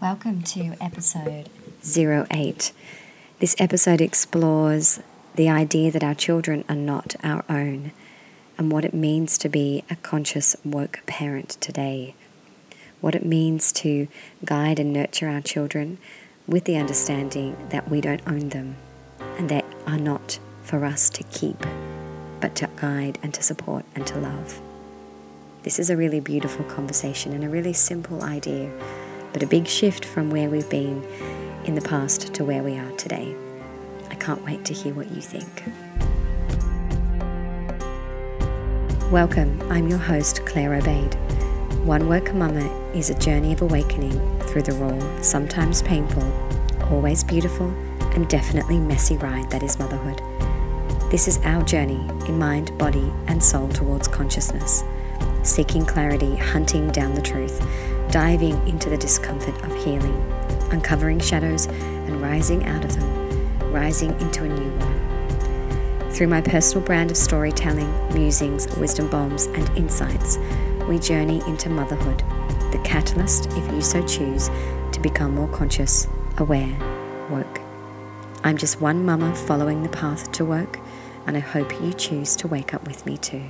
Welcome to episode 08. This episode explores the idea that our children are not our own and what it means to be a conscious woke parent today. What it means to guide and nurture our children with the understanding that we don't own them and they are not for us to keep, but to guide and to support and to love. This is a really beautiful conversation and a really simple idea, but a big shift from where we've been in the past to where we are today. I can't wait to hear what you think. Welcome, I'm your host, Claire Obeid. One Woke Mama is a journey of awakening through the raw, sometimes painful, always beautiful, and definitely messy ride that is motherhood. This is our journey in mind, body, and soul towards consciousness seeking clarity, hunting down the truth, diving into the discomfort of healing, uncovering shadows and rising out of them, rising into a new woman. Through my personal brand of storytelling, musings, wisdom bombs, and insights, we journey into motherhood, the catalyst, if you so choose, to become more conscious, aware, woke. I'm just one mama following the path to woke, and I hope you choose to wake up with me too.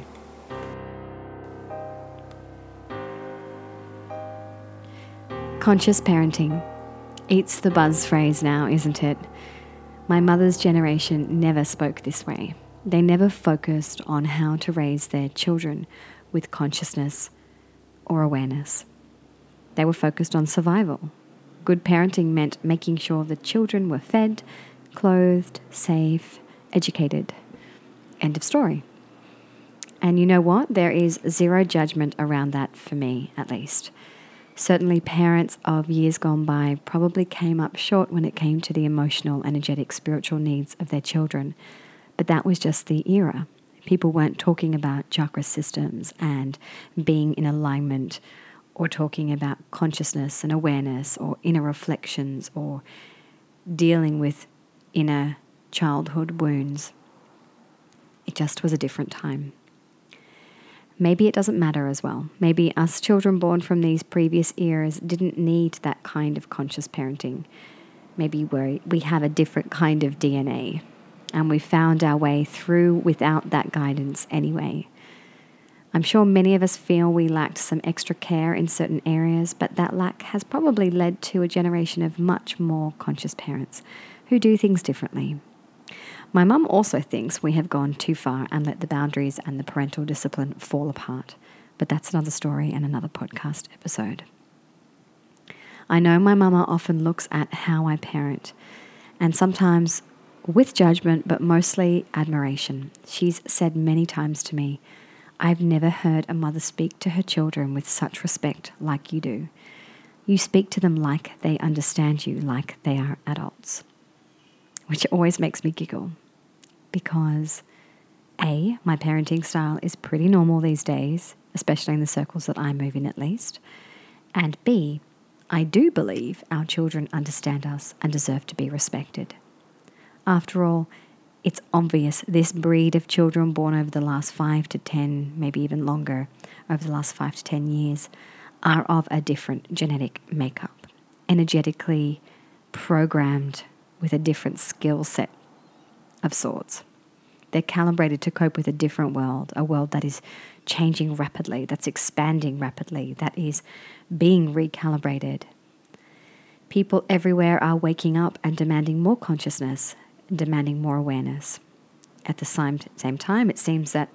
Conscious parenting. It's the buzz phrase now, isn't it? My mother's generation never spoke this way. They never focused on how to raise their children with consciousness or awareness. They were focused on survival. Good parenting meant making sure the children were fed, clothed, safe, educated. End of story. And you know what? There is zero judgment around that for me, at least. Certainly, parents of years gone by probably came up short when it came to the emotional, energetic, spiritual needs of their children. But that was just the era. People weren't talking about chakra systems and being in alignment or talking about consciousness and awareness or inner reflections or dealing with inner childhood wounds. It just was a different time maybe it doesn't matter as well. Maybe us children born from these previous eras didn't need that kind of conscious parenting. Maybe we we have a different kind of DNA and we found our way through without that guidance anyway. I'm sure many of us feel we lacked some extra care in certain areas, but that lack has probably led to a generation of much more conscious parents who do things differently. My mum also thinks we have gone too far and let the boundaries and the parental discipline fall apart, but that's another story and another podcast episode. I know my mama often looks at how I parent, and sometimes with judgment, but mostly admiration. She's said many times to me, I've never heard a mother speak to her children with such respect like you do. You speak to them like they understand you, like they are adults, which always makes me giggle because A, my parenting style is pretty normal these days, especially in the circles that I move in at least. And B, I do believe our children understand us and deserve to be respected. After all, it's obvious this breed of children born over the last five to ten, maybe even longer, over the last five to ten years, are of a different genetic makeup, energetically programmed with a different skill set of sorts. They're calibrated to cope with a different world, a world that is changing rapidly, that's expanding rapidly, that is being recalibrated. People everywhere are waking up and demanding more consciousness, demanding more awareness. At the same, time, it seems that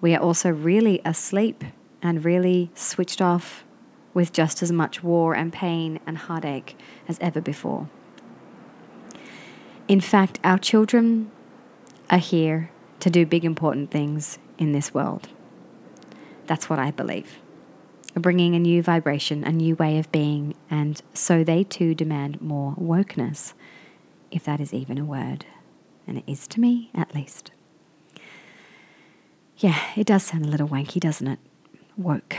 we are also really asleep and really switched off with just as much war and pain and heartache as ever before. In fact, our children are here to do big, important things in this world. That's what I believe. Bringing a new vibration, a new way of being, and so they too demand more wokeness, if that is even a word. And it is to me, at least. Yeah, it does sound a little wanky, doesn't it? Woke.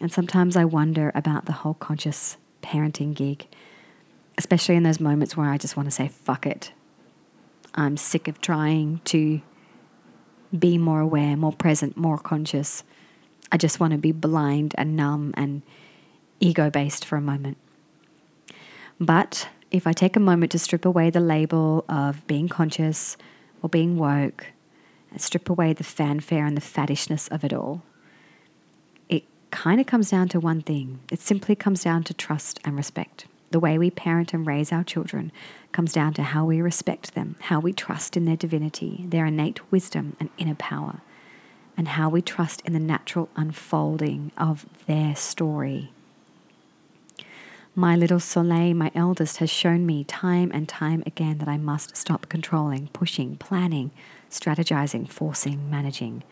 And sometimes I wonder about the whole conscious parenting gig, especially in those moments where I just want to say, fuck it, I'm sick of trying to be more aware, more present, more conscious. I just want to be blind and numb and ego based for a moment. But if I take a moment to strip away the label of being conscious or being woke, and strip away the fanfare and the faddishness of it all, it kind of comes down to one thing. It simply comes down to trust and respect. The way we parent and raise our children comes down to how we respect them, how we trust in their divinity, their innate wisdom and inner power, and how we trust in the natural unfolding of their story. My little Soleil, my eldest, has shown me time and time again that I must stop controlling, pushing, planning, strategizing, forcing, managing.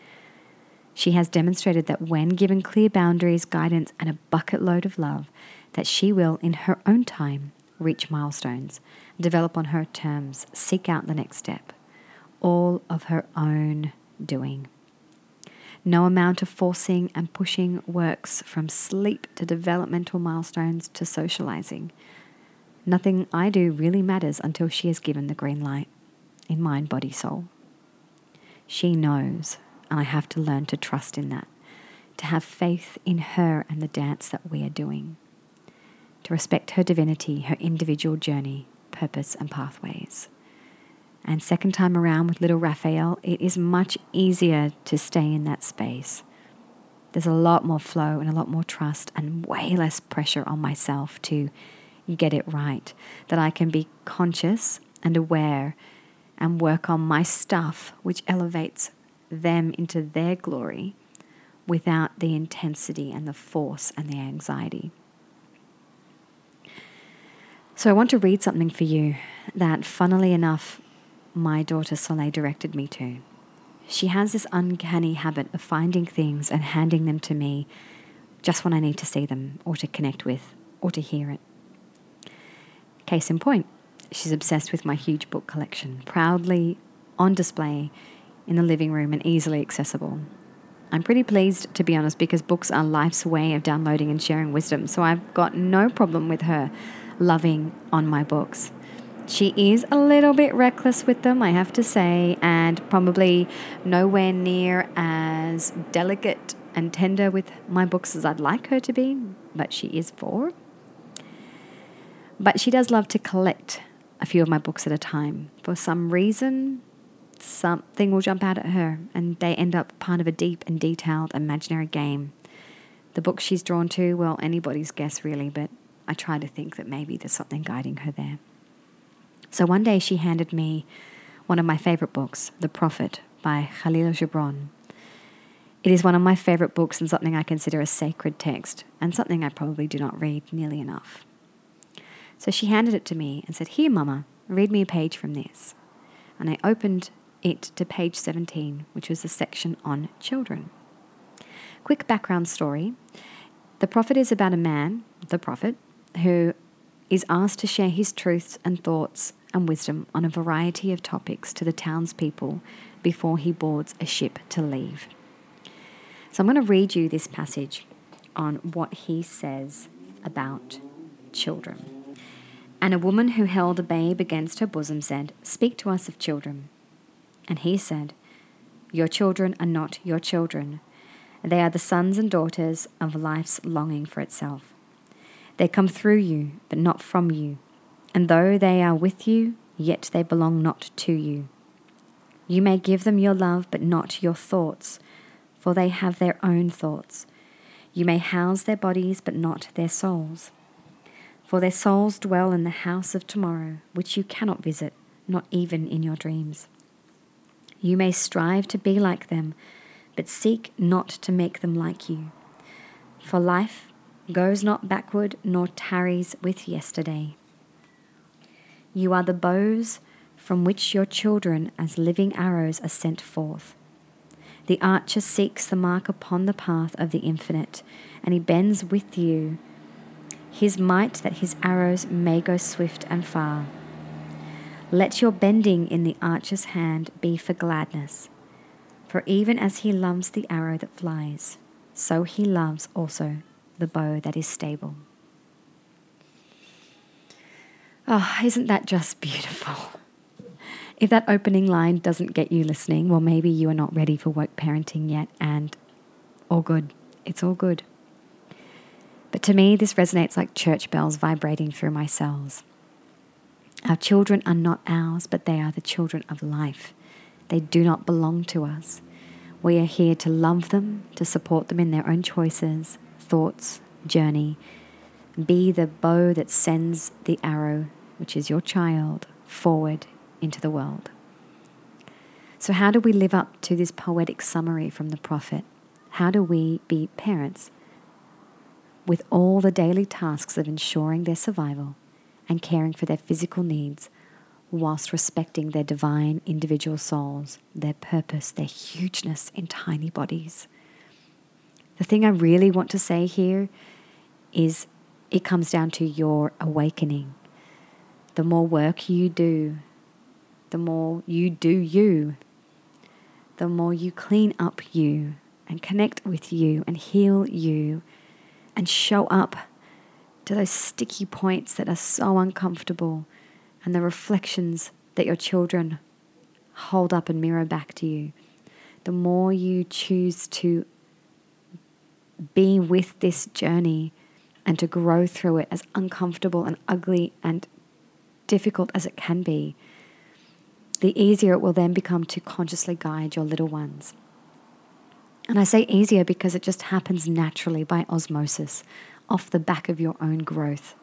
She has demonstrated that when given clear boundaries, guidance, and a bucket load of love, that she will, in her own time, reach milestones, develop on her terms, seek out the next step, all of her own doing. No amount of forcing and pushing works from sleep to developmental milestones to socializing. Nothing I do really matters until she is given the green light in mind, body, soul. She knows, and I have to learn to trust in that, to have faith in her and the dance that we are doing to respect her divinity, her individual journey, purpose, and pathways. And second time around with little Raphael, it is much easier to stay in that space. There's a lot more flow and a lot more trust and way less pressure on myself to get it right. That I can be conscious and aware and work on my stuff, which elevates them into their glory without the intensity and the force and the anxiety. So I want to read something for you that, funnily enough, my daughter Soleil directed me to. She has this uncanny habit of finding things and handing them to me just when I need to see them or to connect with or to hear it. Case in point, she's obsessed with my huge book collection, proudly on display in the living room and easily accessible. I'm pretty pleased, to be honest, because books are life's way of downloading and sharing wisdom, so I've got no problem with her loving on my books. She is a little bit reckless with them, I have to say, and probably nowhere near as delicate and tender with my books as I'd like her to be, but she is four. But she does love to collect a few of my books at a time. For some reason, something will jump out at her, and they end up part of a deep and detailed imaginary game. The books she's drawn to, well, anybody's guess really, but I try to think that maybe there's something guiding her there. So one day she handed me one of my favorite books, The Prophet by Khalil Gibran. It is one of my favorite books and something I consider a sacred text, and something I probably do not read nearly enough. So she handed it to me and said, Here, Mama, read me a page from this. And I opened it to page 17, which was the section on children. Quick background story The Prophet is about a man, the Prophet, who is asked to share his truths and thoughts and wisdom on a variety of topics to the townspeople before he boards a ship to leave. So I'm going to read you this passage on what he says about children. And a woman who held a babe against her bosom said, Speak to us of children. And he said, Your children are not your children. They are the sons and daughters of life's longing for itself. They come through you, but not from you. And though they are with you, yet they belong not to you. You may give them your love, but not your thoughts, for they have their own thoughts. You may house their bodies, but not their souls. For their souls dwell in the house of tomorrow, which you cannot visit, not even in your dreams. You may strive to be like them, but seek not to make them like you. For life goes not backward nor tarries with yesterday. You are the bows from which your children as living arrows are sent forth. The archer seeks the mark upon the path of the infinite, and he bends with you his might that his arrows may go swift and far. Let your bending in the archer's hand be for gladness, for even as he loves the arrow that flies, so he loves also the bow that is stable. Oh, isn't that just beautiful? If that opening line doesn't get you listening, well, maybe you are not ready for woke parenting yet, and all good. It's all good. But to me, this resonates like church bells vibrating through my cells. Our children are not ours, but they are the children of life. They do not belong to us. We are here to love them, to support them in their own choices, thoughts, journey. Be the bow that sends the arrow, which is your child, forward into the world. So, how do we live up to this poetic summary from the prophet? How do we be parents with all the daily tasks of ensuring their survival and caring for their physical needs whilst respecting their divine individual souls, their purpose, their hugeness in tiny bodies? The thing I really want to say here is it comes down to your awakening. The more work you do, the more you do you, the more you clean up you and connect with you and heal you and show up to those sticky points that are so uncomfortable and the reflections that your children hold up and mirror back to you, the more you choose to be with this journey and to grow through it as uncomfortable and ugly and difficult as it can be, the easier it will then become to consciously guide your little ones. And I say easier because it just happens naturally by osmosis, off the back of your own growth.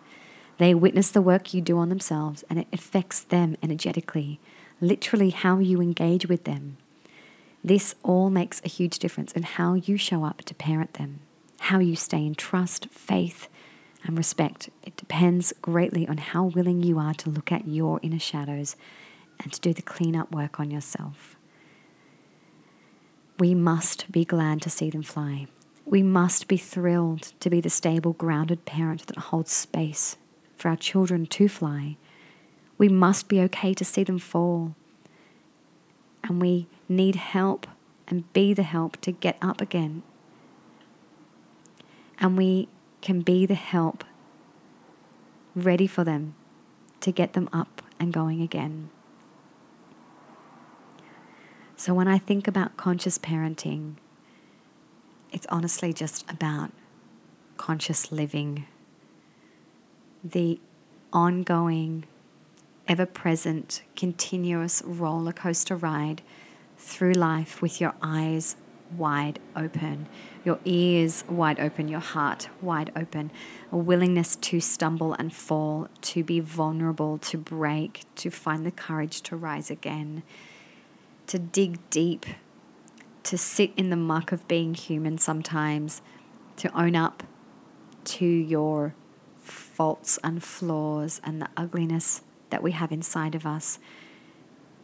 They witness the work you do on themselves and it affects them energetically, literally how you engage with them. This all makes a huge difference in how you show up to parent them, how you stay in trust, faith, and respect. It depends greatly on how willing you are to look at your inner shadows and to do the cleanup work on yourself. We must be glad to see them fly. We must be thrilled to be the stable, grounded parent that holds space for our children to fly. We must be okay to see them fall. And we need help and be the help to get up again. And we can be the help ready for them to get them up and going again. So when I think about conscious parenting, it's honestly just about conscious living, the ongoing, ever present, continuous roller coaster ride through life with your eyes wide open, your ears wide open, your heart wide open, a willingness to stumble and fall, to be vulnerable, to break, to find the courage to rise again. To dig deep, to sit in the muck of being human sometimes, to own up to your faults and flaws and the ugliness that we have inside of us,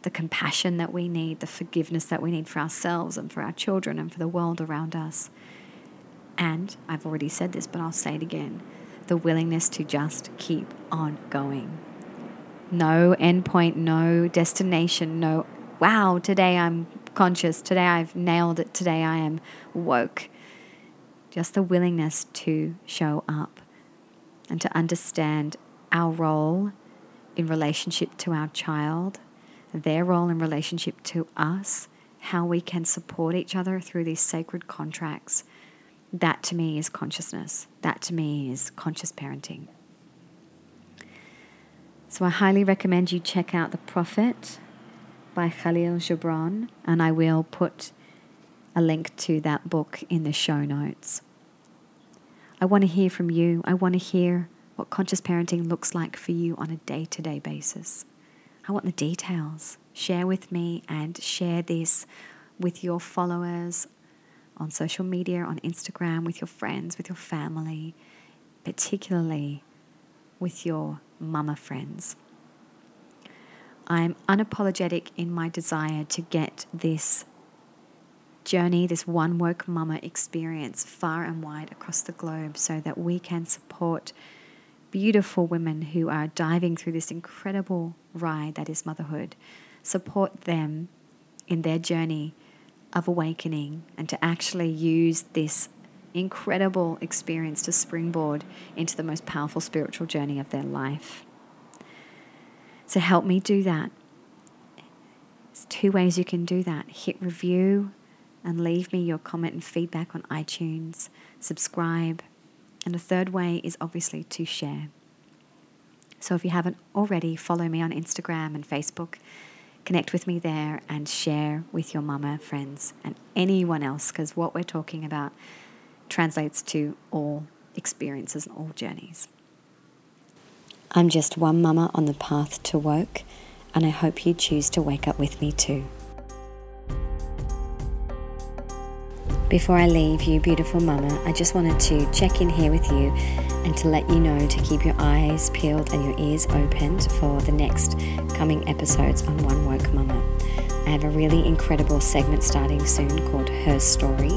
the compassion that we need, the forgiveness that we need for ourselves and for our children and for the world around us. And I've already said this, but I'll say it again the willingness to just keep on going. No endpoint, no destination, no wow, today I'm conscious, today I've nailed it, today I am woke. Just the willingness to show up and to understand our role in relationship to our child, their role in relationship to us, how we can support each other through these sacred contracts. That to me is consciousness. That to me is conscious parenting. So I highly recommend you check out The Prophet by Khalil Gibran, and I will put a link to that book in the show notes. I want to hear from you. I want to hear what conscious parenting looks like for you on a day to day basis. I want the details. Share with me and share this with your followers on social media, on Instagram, with your friends, with your family, particularly with your mama friends. I'm unapologetic in my desire to get this journey, this one woke mama experience far and wide across the globe so that we can support beautiful women who are diving through this incredible ride that is motherhood, support them in their journey of awakening and to actually use this incredible experience to springboard into the most powerful spiritual journey of their life. So help me do that. There's two ways you can do that hit review and leave me your comment and feedback on iTunes, subscribe, And the third way is obviously to share. So if you haven't already, follow me on Instagram and Facebook. Connect with me there and share with your mama, friends, and anyone else, because what we're talking about translates to all experiences and all journeys. I'm just one mama on the path to woke, and I hope you choose to wake up with me too. Before I leave you, beautiful mama, I just wanted to check in here with you and to let you know to keep your eyes peeled and your ears opened for the next coming episodes on One Woke Mama. I have a really incredible segment starting soon called Her Story,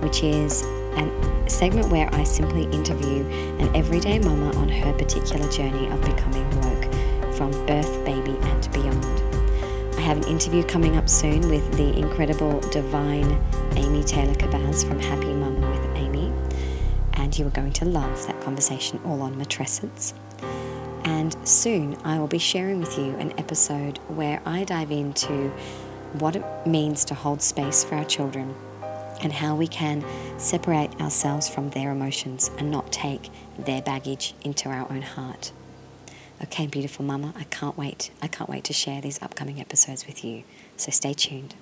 which is a segment where I simply interview an everyday mama on her particular journey of becoming woke from birth, baby, have an interview coming up soon with the incredible, divine Amy Taylor Kabbaz from Happy Mama with Amy, and you are going to love that conversation all on matrescence. And soon I will be sharing with you an episode where I dive into what it means to hold space for our children and how we can separate ourselves from their emotions and not take their baggage into our own heart. Okay, beautiful mama, I can't wait. I can't wait to share these upcoming episodes with you. So stay tuned.